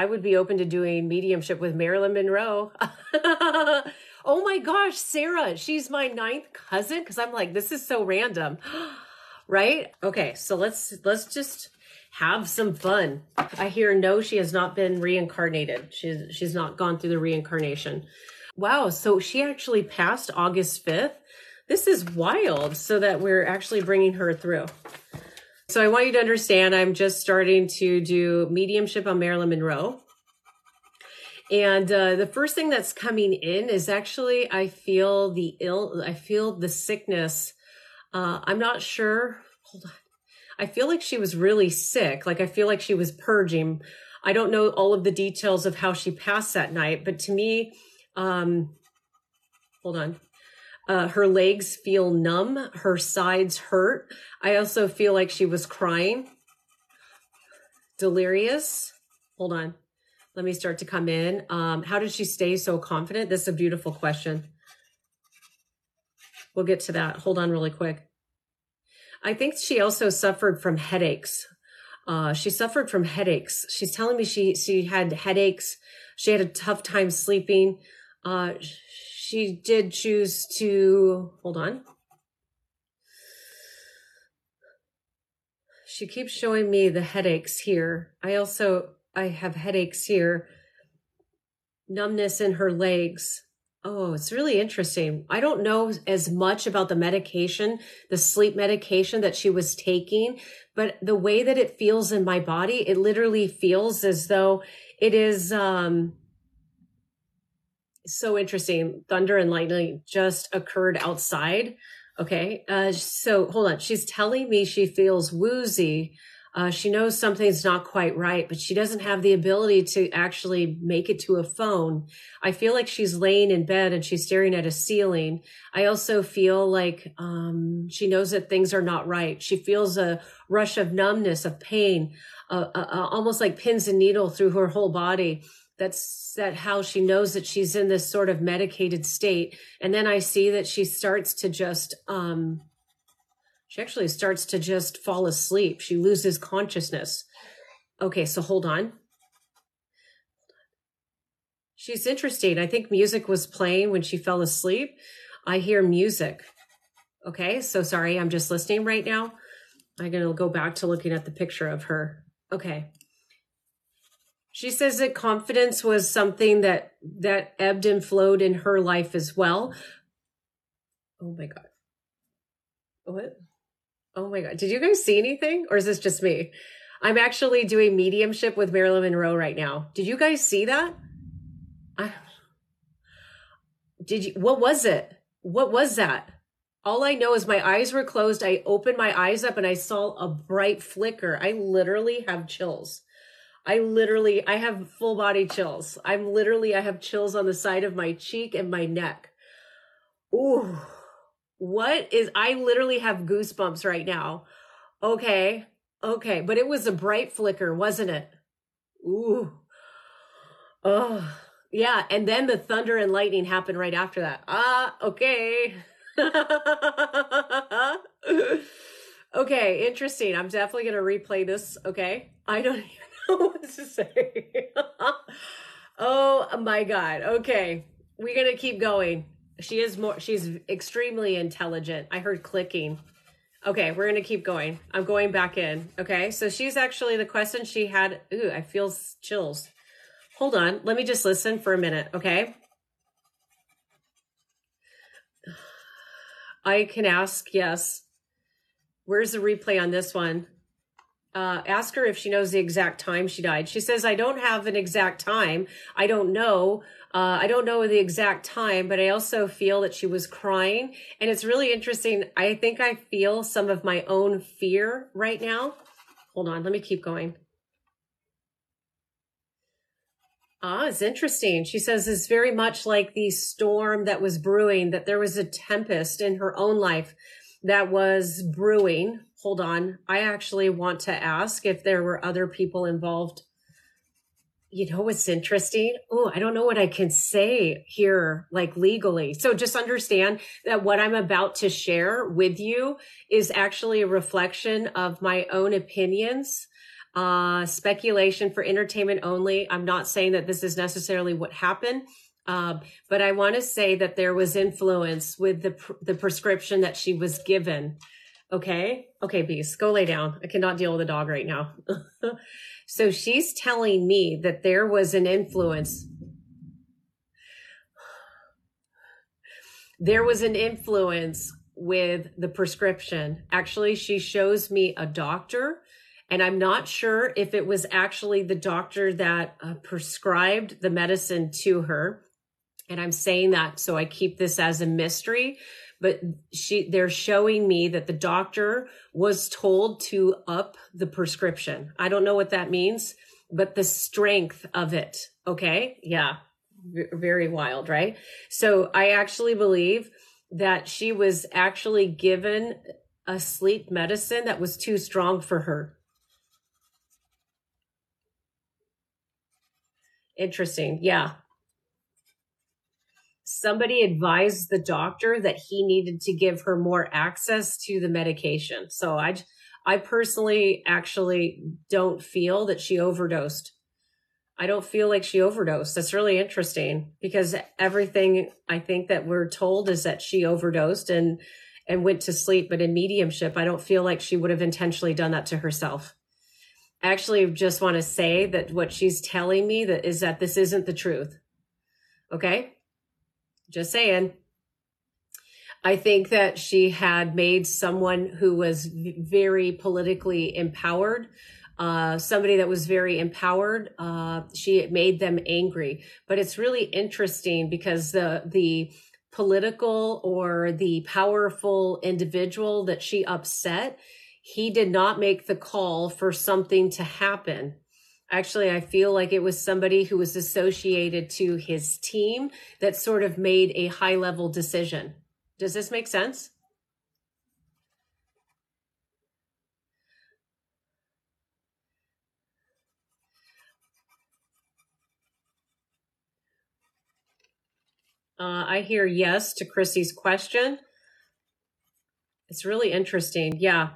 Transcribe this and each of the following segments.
I would be open to doing mediumship with Marilyn Monroe. oh my gosh, Sarah, she's my ninth cousin. Cause I'm like, this is so random. right? Okay, so let's let's just have some fun. I hear no, she has not been reincarnated. She's she's not gone through the reincarnation. Wow, so she actually passed August 5th. This is wild so that we're actually bringing her through. So I want you to understand I'm just starting to do mediumship on Marilyn Monroe. And uh, the first thing that's coming in is actually I feel the ill, I feel the sickness. Uh, I'm not sure. Hold on. I feel like she was really sick. Like I feel like she was purging. I don't know all of the details of how she passed that night, but to me, um, hold on. Uh, her legs feel numb. Her sides hurt. I also feel like she was crying. Delirious. Hold on. Let me start to come in. Um, how did she stay so confident? This is a beautiful question. We'll get to that. Hold on really quick. I think she also suffered from headaches. Uh, she suffered from headaches. She's telling me she she had headaches. She had a tough time sleeping. Uh, she did choose to hold on. She keeps showing me the headaches here. I also I have headaches here. Numbness in her legs. Oh, it's really interesting. I don't know as much about the medication, the sleep medication that she was taking, but the way that it feels in my body, it literally feels as though it is um so interesting. Thunder and lightning just occurred outside. Okay. Uh so hold on. She's telling me she feels woozy uh, she knows something's not quite right, but she doesn't have the ability to actually make it to a phone. I feel like she's laying in bed and she's staring at a ceiling. I also feel like um, she knows that things are not right. She feels a rush of numbness, of pain, uh, uh, uh almost like pins and needle through her whole body. That's that how she knows that she's in this sort of medicated state. And then I see that she starts to just um, she actually starts to just fall asleep. She loses consciousness. Okay, so hold on. She's interesting. I think music was playing when she fell asleep. I hear music. Okay, so sorry, I'm just listening right now. I'm going to go back to looking at the picture of her. Okay. She says that confidence was something that that ebbed and flowed in her life as well. Oh my god. What? Oh my God. Did you guys see anything? Or is this just me? I'm actually doing mediumship with Marilyn Monroe right now. Did you guys see that? I, did you, what was it? What was that? All I know is my eyes were closed. I opened my eyes up and I saw a bright flicker. I literally have chills. I literally, I have full body chills. I'm literally, I have chills on the side of my cheek and my neck. Ooh what is I literally have goosebumps right now. Okay. Okay, but it was a bright flicker, wasn't it? Ooh. Oh. Yeah, and then the thunder and lightning happened right after that. Ah, okay. okay, interesting. I'm definitely going to replay this, okay? I don't even what to say. oh my god. Okay. We're to keep going. She is more, she's extremely intelligent. I heard clicking. Okay, we're to keep going. I'm going back in. Okay, so she's actually the question she had. Ooh, I feel chills. Hold on. Let me just listen for a minute. Okay. I can ask, yes. Where's the replay on this one? Uh, ask her if she knows the exact time she died. She says, I don't have an exact time. I don't know. Uh, I don't know the exact time, but I also feel that she was crying. And it's really interesting. I think I feel some of my own fear right now. Hold on, let me keep going. Ah, it's interesting. She says it's very much like the storm that was brewing, that there was a tempest in her own life that was brewing. Hold on. I actually want to ask if there were other people involved you know what's interesting? Oh, I don't know what I can say here, like legally. So just understand that what I'm about to share with you is actually a reflection of my own opinions. Uh, speculation for entertainment only. I'm not saying that this is necessarily what happened, uh, but I want to say that there was influence with the pr- the prescription that she was given. Okay, okay, Beast, go lay down. I cannot deal with a dog right now. so she's telling me that there was an influence. There was an influence with the prescription. Actually, she shows me a doctor and I'm not sure if it was actually the doctor that uh, prescribed the medicine to her. And I'm saying that so I keep this as a mystery. But she, they're showing me that the doctor was told to up the prescription. I don't know what that means, but the strength of it. Okay. Yeah. V- very wild, right? So I actually believe that she was actually given a sleep medicine that was too strong for her Interesting. Yeah. Somebody advised the doctor that he needed to give her more access to the medication. So I I personally actually don't feel that she overdosed. I don't feel like she overdosed. That's really interesting because everything I think that we're told is that she overdosed and and went to sleep, but in mediumship, I don't feel like she would have intentionally done that to herself I actually just want to say that what she's telling me that is that this isn't the truth. Okay? Just saying. I think that she had made someone who was very politically empowered, uh, somebody that was very empowered. Uh, she made them angry, but it's really interesting because the the political or the powerful individual that she upset he did not make the call for something to happen. Actually, I feel like it was somebody who was associated to his team that sort of made a high level decision. Does this make sense? Uh, I hear yes to Chrissy's question. It's really interesting. Yeah.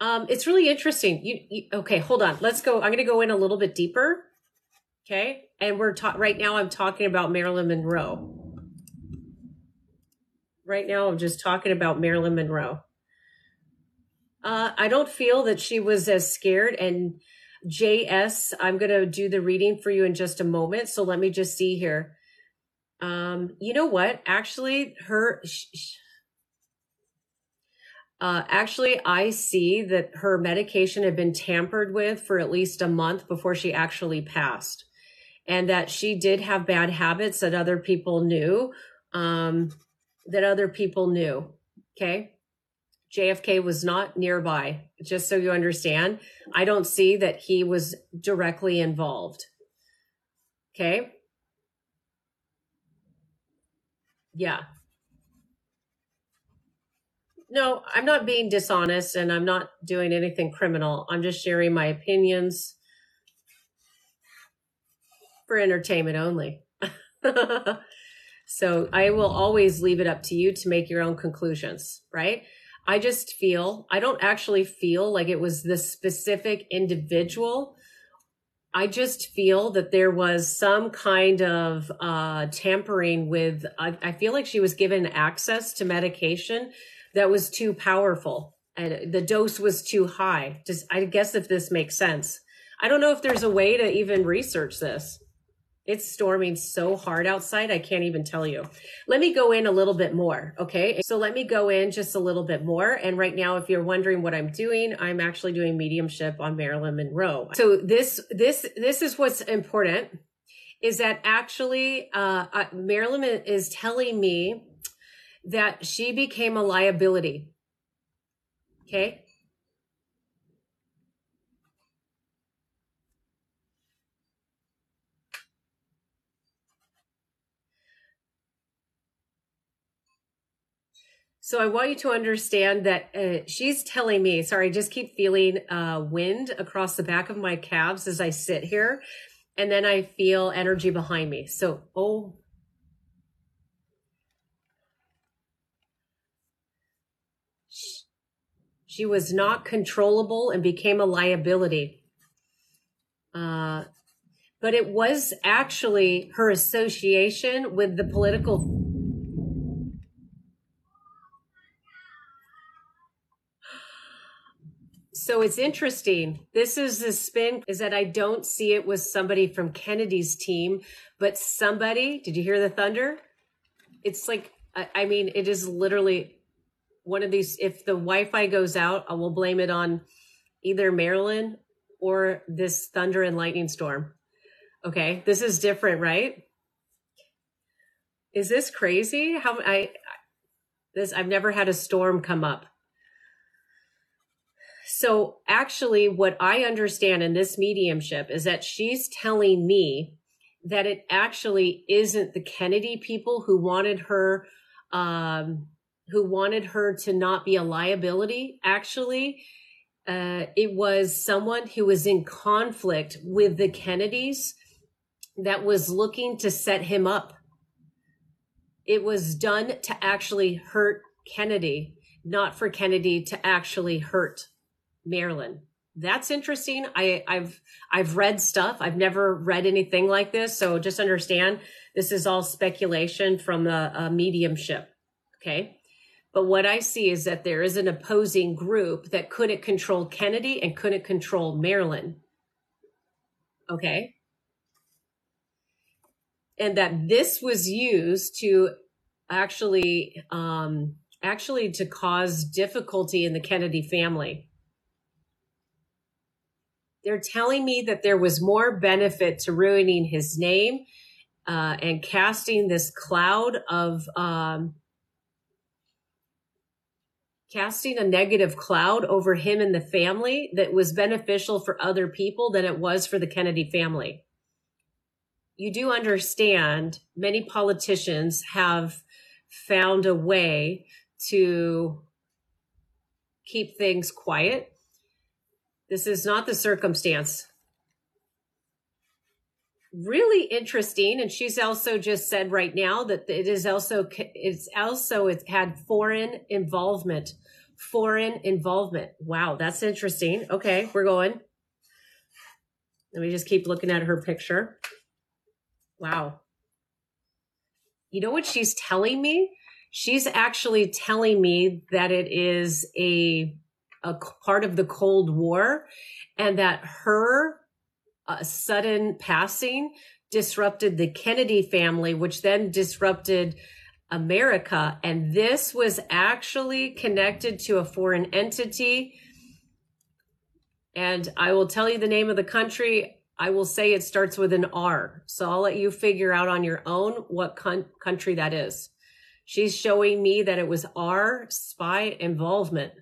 Um, it's really interesting. You, you, okay? Hold on. Let's go. I'm going to go in a little bit deeper. Okay, and we're ta- right now. I'm talking about Marilyn Monroe. Right now, I'm just talking about Marilyn Monroe. Uh, I don't feel that she was as scared. And JS, I'm going to do the reading for you in just a moment. So let me just see here. Um, you know what? Actually, her. Sh- uh, actually, I see that her medication had been tampered with for at least a month before she actually passed, and that she did have bad habits that other people knew. Um, that other people knew. Okay. JFK was not nearby, just so you understand. I don't see that he was directly involved. Okay. Yeah. No, I'm not being dishonest and I'm not doing anything criminal. I'm just sharing my opinions for entertainment only. so I will always leave it up to you to make your own conclusions, right? I just feel, I don't actually feel like it was this specific individual. I just feel that there was some kind of uh, tampering with, I, I feel like she was given access to medication that was too powerful and the dose was too high. Just, I guess if this makes sense. I don't know if there's a way to even research this. It's storming so hard outside, I can't even tell you. Let me go in a little bit more, okay? So let me go in just a little bit more. And right now, if you're wondering what I'm doing, I'm actually doing mediumship on Marilyn Monroe. So this, this, this is what's important is that actually, uh, uh Marilyn is telling me that she became a liability. Okay. So I want you to understand that uh, she's telling me, sorry, I just keep feeling uh, wind across the back of my calves as I sit here. And then I feel energy behind me. So, oh She was not controllable and became a liability. Uh, but it was actually her association with the political. So it's interesting. This is the spin is that I don't see it was somebody from Kennedy's team, but somebody. Did you hear the thunder? It's like I, I mean, it is literally one of these. If the Wi-Fi goes out, I will blame it on either Marilyn or this thunder and lightning storm. Okay, this is different, right? Is this crazy? How I this I've never had a storm come up. So actually what I understand in this mediumship is that she's telling me that it actually isn't the Kennedy people who wanted her um who wanted her to not be a liability actually uh, it was someone who was in conflict with the Kennedys that was looking to set him up. It was done to actually hurt Kennedy, not for Kennedy to actually hurt Marilyn. That's interesting. I, I've I've read stuff. I've never read anything like this, so just understand this is all speculation from a, a mediumship. Okay. But what I see is that there is an opposing group that couldn't control Kennedy and couldn't control Marilyn. Okay. And that this was used to actually, um, actually to cause difficulty in the Kennedy family. They're telling me that there was more benefit to ruining his name uh, and casting this cloud of um, casting a negative cloud over him and the family that was beneficial for other people than it was for the Kennedy family. You do understand many politicians have found a way to keep things quiet. This is not the circumstance. Really interesting, and she's also just said right now that it is also it's also it's had foreign involvement foreign involvement. Wow, that's interesting. Okay, we're going. Let me just keep looking at her picture. Wow. You know what she's telling me? She's actually telling me that it is a a part of the Cold War and that her uh, sudden passing disrupted the Kennedy family, which then disrupted America. And this was actually connected to a foreign entity. And I will tell you the name of the country. I will say it starts with an R. So I'll let you figure out on your own what con- country that is. She's showing me that it was R spy involvement.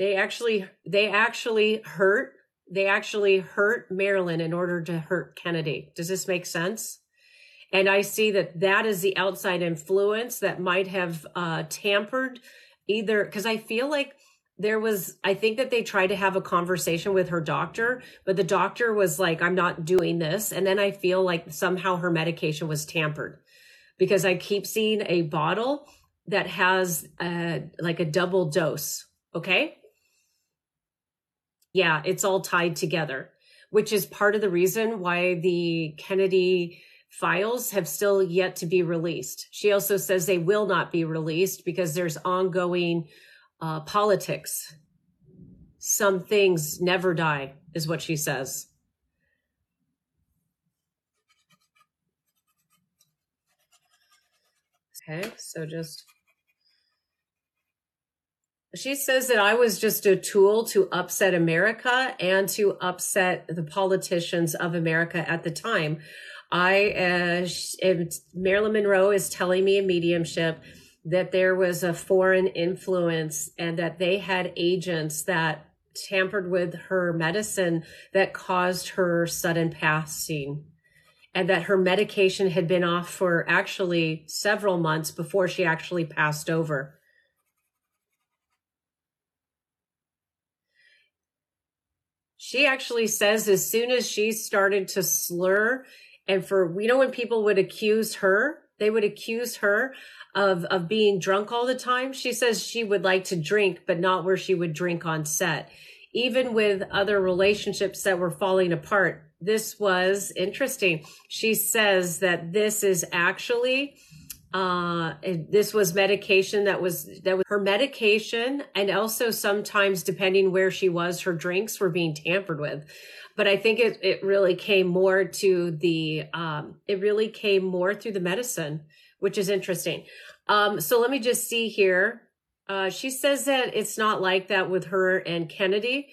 They actually they actually hurt they actually hurt Marilyn in order to hurt Kennedy. Does this make sense? And I see that that is the outside influence that might have uh, tampered either because I feel like there was, I think that they tried to have a conversation with her doctor, but the doctor was like, I'm not doing this. And then I feel like somehow her medication was tampered because I keep seeing a bottle that has a, like a double dose. Okay. Yeah, it's all tied together, which is part of the reason why the Kennedy files have still yet to be released. She also says they will not be released because there's ongoing uh, politics. Some things never die, is what she says. Okay, so just she says that I was just a tool to upset America and to upset the politicians of America at the time. I, uh, Marilyn Monroe is telling me in mediumship that there was a foreign influence and that they had agents that tampered with her medicine that caused her sudden passing and that her medication had been off for actually several months before she actually passed over. She actually says as soon as she started to slur and for we know when people would accuse her they would accuse her of of being drunk all the time. She says she would like to drink, but not where she would drink on set. Even with other relationships that were falling apart, this was interesting. She says that this is actually uh this was medication that was that was her medication and also sometimes depending where she was her drinks were being tampered with. But i think it it really came more to the um it really came more through the medicine which is interesting. Um so let me just see here. Uh she says that it's not like that with her and kennedy.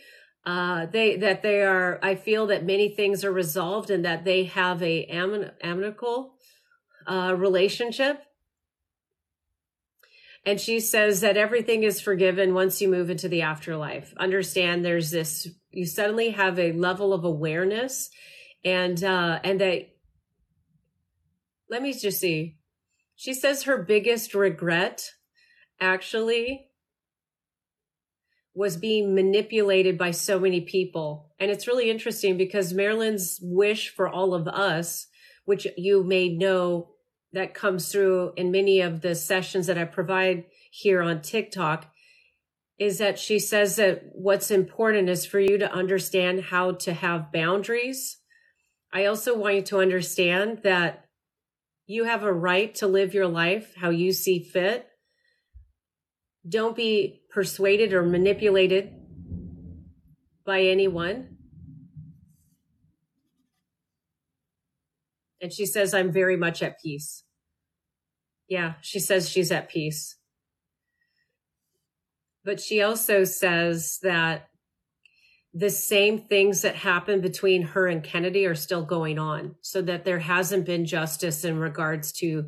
Uh they that they are i feel that many things are resolved and that they have a am- amicable uh relationship and she says that everything is forgiven once you move into the afterlife. Understand there's this, you suddenly have a level of awareness and, uh, and that, let me just see. She says her biggest regret actually was being manipulated by so many people. And it's really interesting because Marilyn's wish for all of us, which you may know that comes through in many of the sessions that I provide here on TikTok is that she says that what's important is for you to understand how to have boundaries. I also want you to understand that you have a right to live your life how you see fit. Don't be persuaded or manipulated by anyone. And she says, I'm very much at peace. Yeah, she says she's at peace. But she also says that the same things that happened between her and Kennedy are still going on, so that there hasn't been justice in regards to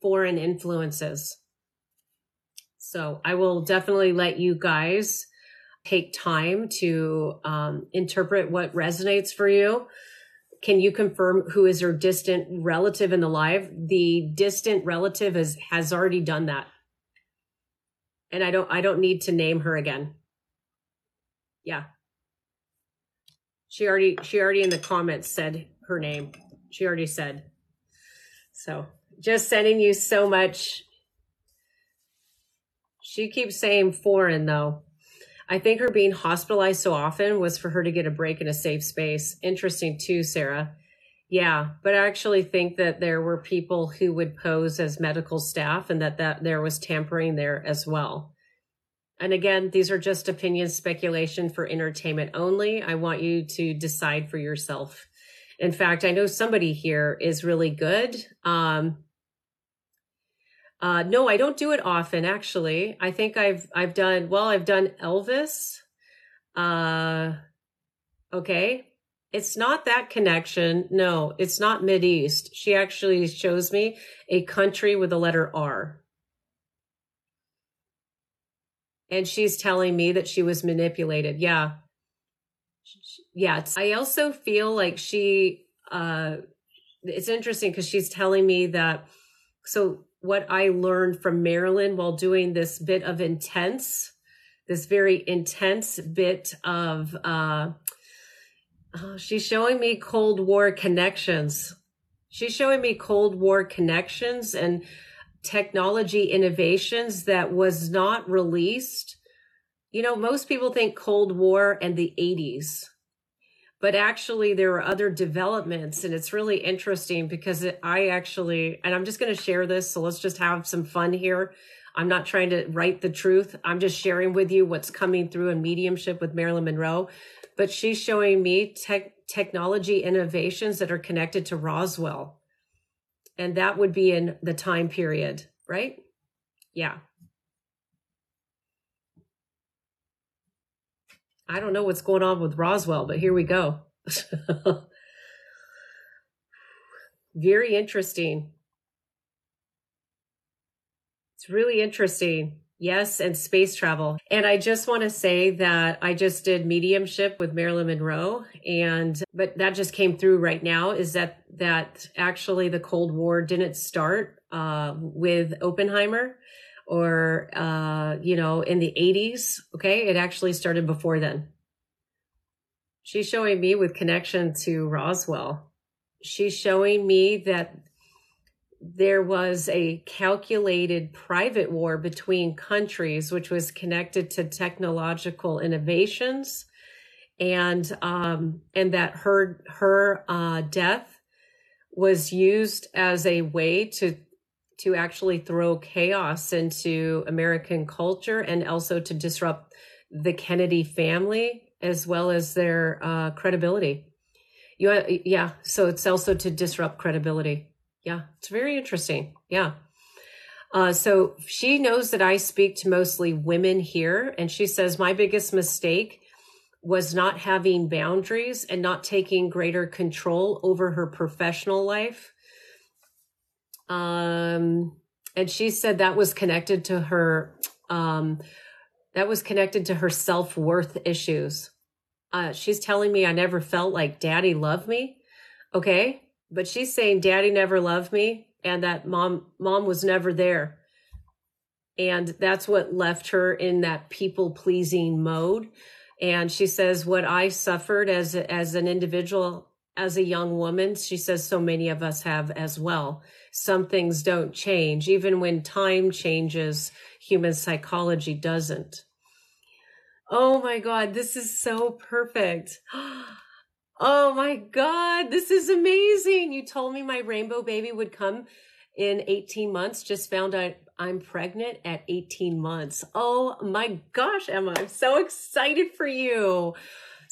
foreign influences. So I will definitely let you guys take time to um, interpret what resonates for you can you confirm who is her distant relative in the live? The distant relative has has already done that. And I don't I don't need to name her again. Yeah. She already she already in the comments said her name. She already said. So, just sending you so much she keeps saying foreign though. I think her being hospitalized so often was for her to get a break in a safe space. Interesting too, Sarah. Yeah, but I actually think that there were people who would pose as medical staff and that, that there was tampering there as well. And again, these are just opinions, speculation for entertainment only. I want you to decide for yourself. In fact, I know somebody here is really good. Um, uh, no, I don't do it often. Actually, I think I've I've done well. I've done Elvis. Uh, okay, it's not that connection. No, it's not Mid East. She actually shows me a country with the letter R. And she's telling me that she was manipulated. Yeah. Yeah. I also feel like she, uh, it's interesting because she's telling me that, so what I learned from Marilyn while doing this bit of intense, this very intense bit of, uh, oh, she's showing me Cold War connections. She's showing me Cold War connections and technology innovations that was not released. You know, most people think Cold War and the 80s but actually there are other developments and it's really interesting because it, i actually and i'm just going to share this so let's just have some fun here. I'm not trying to write the truth. I'm just sharing with you what's coming through in mediumship with marilyn monroe. But she's showing me tech, technology innovations that are connected to roswell. And that would be in the time period right? Yeah I don't know what's going on with Roswell, but here we go. Very interesting. It's really interesting. Yes, and space travel. And I just want to say that I just did mediumship with Marilyn Monroe and but that just came through right now is that that actually the Cold War didn't start uh, with Oppenheimer or uh, you know in the 80s okay? It actually started before then. She's showing me with connection to roswell. She's showing me that there was a calculated private war between countries, which was connected to technological innovations, and um, and that her her uh, death was used as a way to to actually throw chaos into American culture and also to disrupt the Kennedy family as well as their uh, credibility. You, yeah, so it's also to disrupt credibility. Yeah, it's very interesting. Yeah. Uh, so she knows that I speak to mostly women here, and she says my biggest mistake was not having boundaries and not taking greater control over her professional life. Um, and she said that was connected to her, um, that was connected to her self worth issues. Uh, she's telling me I never felt like daddy loved me. Okay. But she's saying daddy never loved me and that mom, mom was never there. And that's what left her in that people pleasing mode and she says, what I suffered as, as an individual, as a young woman, she says so many of us have as well. Some things don't change. Even when time changes, human psychology doesn't. Oh my God, this is so perfect. Oh my God, this is amazing. You told me my rainbow baby would come in 18 months. Just found out I'm pregnant at 18 months. Oh my gosh, Emma, I'm so excited for you.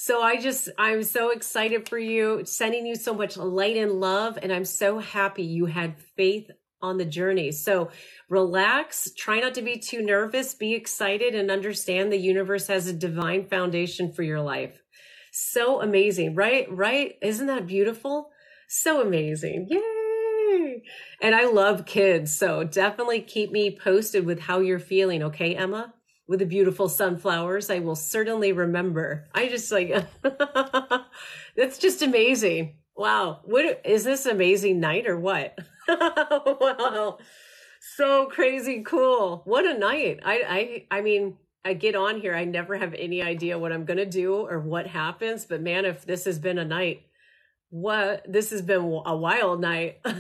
So I just, I'm so excited for you, sending you so much light and love. And I'm so happy you had faith on the journey. So relax, try not to be too nervous, be excited, and understand the universe has a divine foundation for your life. So amazing, right? Right? Isn't that beautiful? So amazing. Yay! And I love kids. So definitely keep me posted with how you're feeling. Okay, Emma? With the beautiful sunflowers, I will certainly remember. I just like, that's just amazing. Wow. What is this amazing night or what? wow. So crazy cool. What a night. I, I, I mean, I get on here. I never have any idea what I'm going to do or what happens. But man, if this has been a night, what this has been a wild night.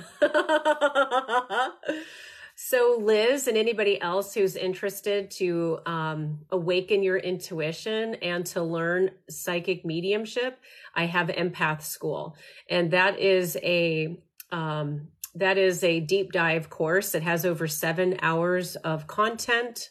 so, Liz, and anybody else who's interested to um, awaken your intuition and to learn psychic mediumship, I have Empath School, and that is a um, that is a deep dive course. It has over seven hours of content